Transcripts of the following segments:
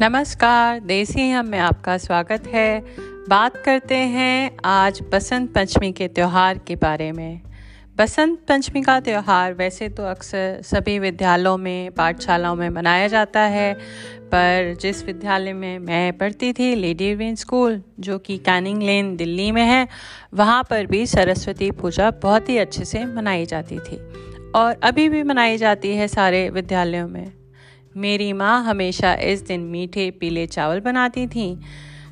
नमस्कार, देसी हम में आपका स्वागत है। बात करते हैं आज बसंत पंचमी के त्यौहार के बारे में। बसंत पंचमी का त्यौहार वैसे तो अक्सर सभी विद्यालयों में, पाठशालाओं में मनाया जाता है, पर जिस विद्यालय में मैं पढ़ती थी लेडी विन स्कूल जो कि कैनिंग लेन दिल्ली में है, वहाँ पर भी सरस्वती पूजा बहुत ही अच्छे से मनाई जाती थी। और अभी भी मनाई जाती है सारे विद्यालयों में। मेरी माँ हमेशा इस दिन मीठे पीले चावल बनाती थी,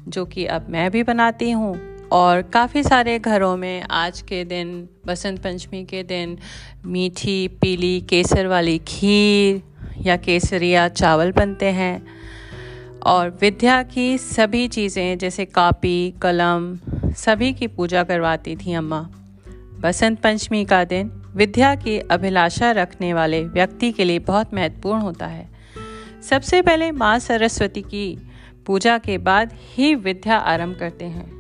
जो कि अब मैं भी बनाती हूँ। और काफ़ी सारे घरों में आज के दिन, बसंत पंचमी के दिन, मीठी पीली केसर वाली खीर या केसरिया चावल बनते हैं। और विद्या की सभी चीज़ें, जैसे कापी, कलम, सभी की पूजा करवाती थी अम्मा। बसंत पंचमी का दिन विद्या की अभिलाषा रखने वाले व्यक्ति के लिए बहुत महत्वपूर्ण होता है। सबसे पहले माँ सरस्वती की पूजा के बाद ही विद्या आरंभ करते हैं।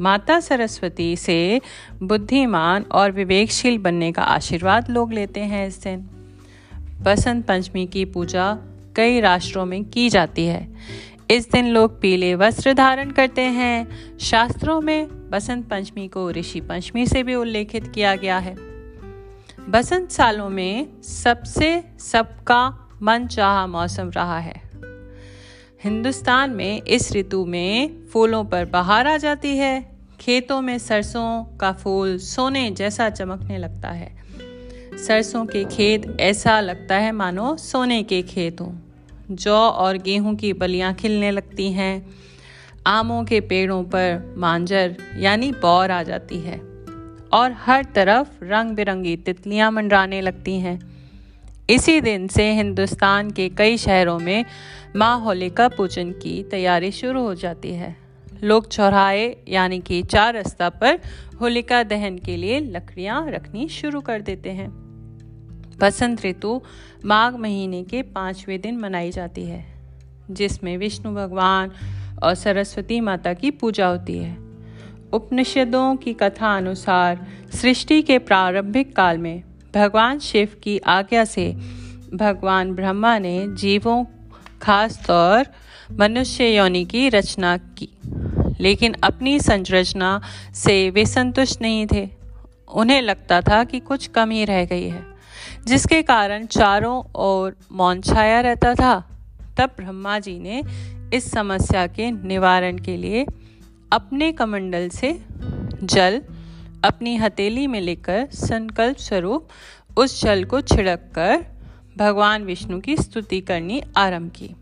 माता सरस्वती से बुद्धिमान और विवेकशील बनने का आशीर्वाद लोग लेते हैं इस दिन। बसंत पंचमी की पूजा कई राष्ट्रों में की जाती है। इस दिन लोग पीले वस्त्र धारण करते हैं। शास्त्रों में बसंत पंचमी को ऋषि पंचमी से भी उल्लेखित किया गया है। बसंत सालों में सबसे सबका मन चाह मौसम रहा है। हिंदुस्तान में इस ऋतु में फूलों पर बहार आ जाती है। खेतों में सरसों का फूल सोने जैसा चमकने लगता है। सरसों के खेत ऐसा लगता है मानो सोने के खेत। हों जौ और गेहूँ की बलियाँ खिलने लगती हैं। आमों के पेड़ों पर मांजर यानी बौर आ जाती है। और हर तरफ़ रंग बिरंगी तितलियाँ मंडराने लगती हैं। इसी दिन से हिंदुस्तान के कई शहरों में माँ होलिका पूजन की तैयारी शुरू हो जाती है। लोग चौराहे, यानी कि चार रास्ता पर होलिका दहन के लिए लकड़ियाँ रखनी शुरू कर देते हैं। बसंत ऋतु माघ महीने के पाँचवें दिन मनाई जाती है, जिसमें विष्णु भगवान और सरस्वती माता की पूजा होती है। उपनिषदों की कथा अनुसार सृष्टि के प्रारंभिक काल में भगवान शिव की आज्ञा से भगवान ब्रह्मा ने जीवों, खास तौर मनुष्य योनि की रचना की। लेकिन अपनी संरचना से वे संतुष्ट नहीं थे। उन्हें लगता था कि कुछ कमी रह गई है, जिसके कारण चारों ओर मौन छाया रहता था। तब ब्रह्मा जी ने इस समस्या के निवारण के लिए अपने कमंडल से जल अपनी हथेली में लेकर संकल्प स्वरूप उस जल को छिड़क कर भगवान विष्णु की स्तुति करनी आरंभ की।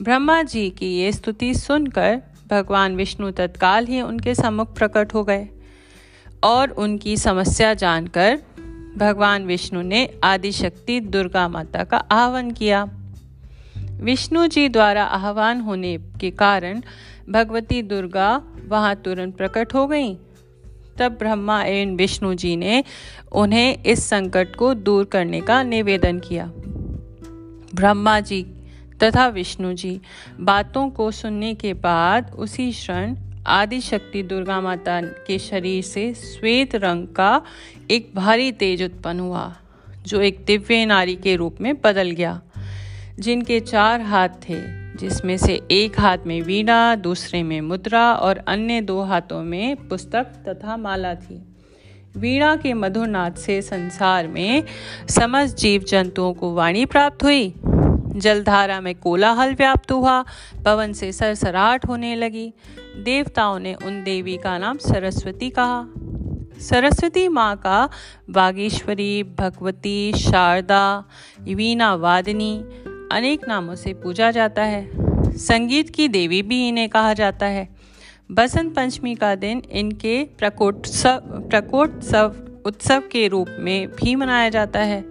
ब्रह्मा जी की ये स्तुति सुनकर भगवान विष्णु तत्काल ही उनके सम्मुख प्रकट हो गए और उनकी समस्या जानकर भगवान विष्णु ने आदिशक्ति दुर्गा माता का आह्वान किया। विष्णु जी द्वारा आह्वान होने के कारण भगवती दुर्गा वहाँ तुरंत प्रकट हो गईं तब ब्रह्मा एवं विष्णु जी ने उन्हें इस संकट को दूर करने का निवेदन किया। ब्रह्मा जी तथा विष्णु जी बातों को सुनने के बाद उसी क्षण आदि शक्ति दुर्गा माता के शरीर से श्वेत रंग का एक भारी तेज उत्पन्न हुआ, जो एक दिव्य नारी के रूप में बदल गया, जिनके चार हाथ थे। जिसमें से एक हाथ में वीणा, दूसरे में मुद्रा और अन्य दो हाथों में पुस्तक तथा माला थी। वीणा के मधुर नाद से संसार में समस्त जीव जंतुओं को वाणी प्राप्त हुई। जलधारा में कोलाहल व्याप्त हुआ। पवन से सरसराहट होने लगी। देवताओं ने उन देवी का नाम सरस्वती कहा। सरस्वती माँ का बागेश्वरी, भगवती, शारदा वीणा वादिनी अनेक नामों से पूजा जाता है। संगीत की देवी भी इन्हें कहा जाता है। बसंत पंचमी का दिन इनके प्रकोत्सव प्रकोत्सव, उत्सव के रूप में भी मनाया जाता है।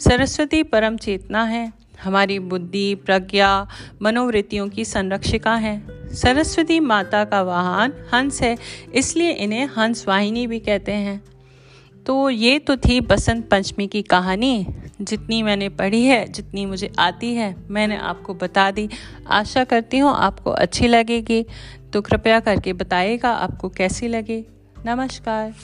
सरस्वती परम चेतना है। हमारी बुद्धि, प्रज्ञा, मनोवृत्तियों की संरक्षिका है। सरस्वती माता का वाहन हंस है, इसलिए इन्हें हंस वाहिनी भी कहते हैं। तो ये तो थी बसंत पंचमी की कहानी। जितनी मैंने पढ़ी है, जितनी मुझे आती है, मैंने आपको बता दी। आशा करती हूँ आपको अच्छी लगेगी। तो कृपया करके बताइएगा आपको कैसी लगे। नमस्कार।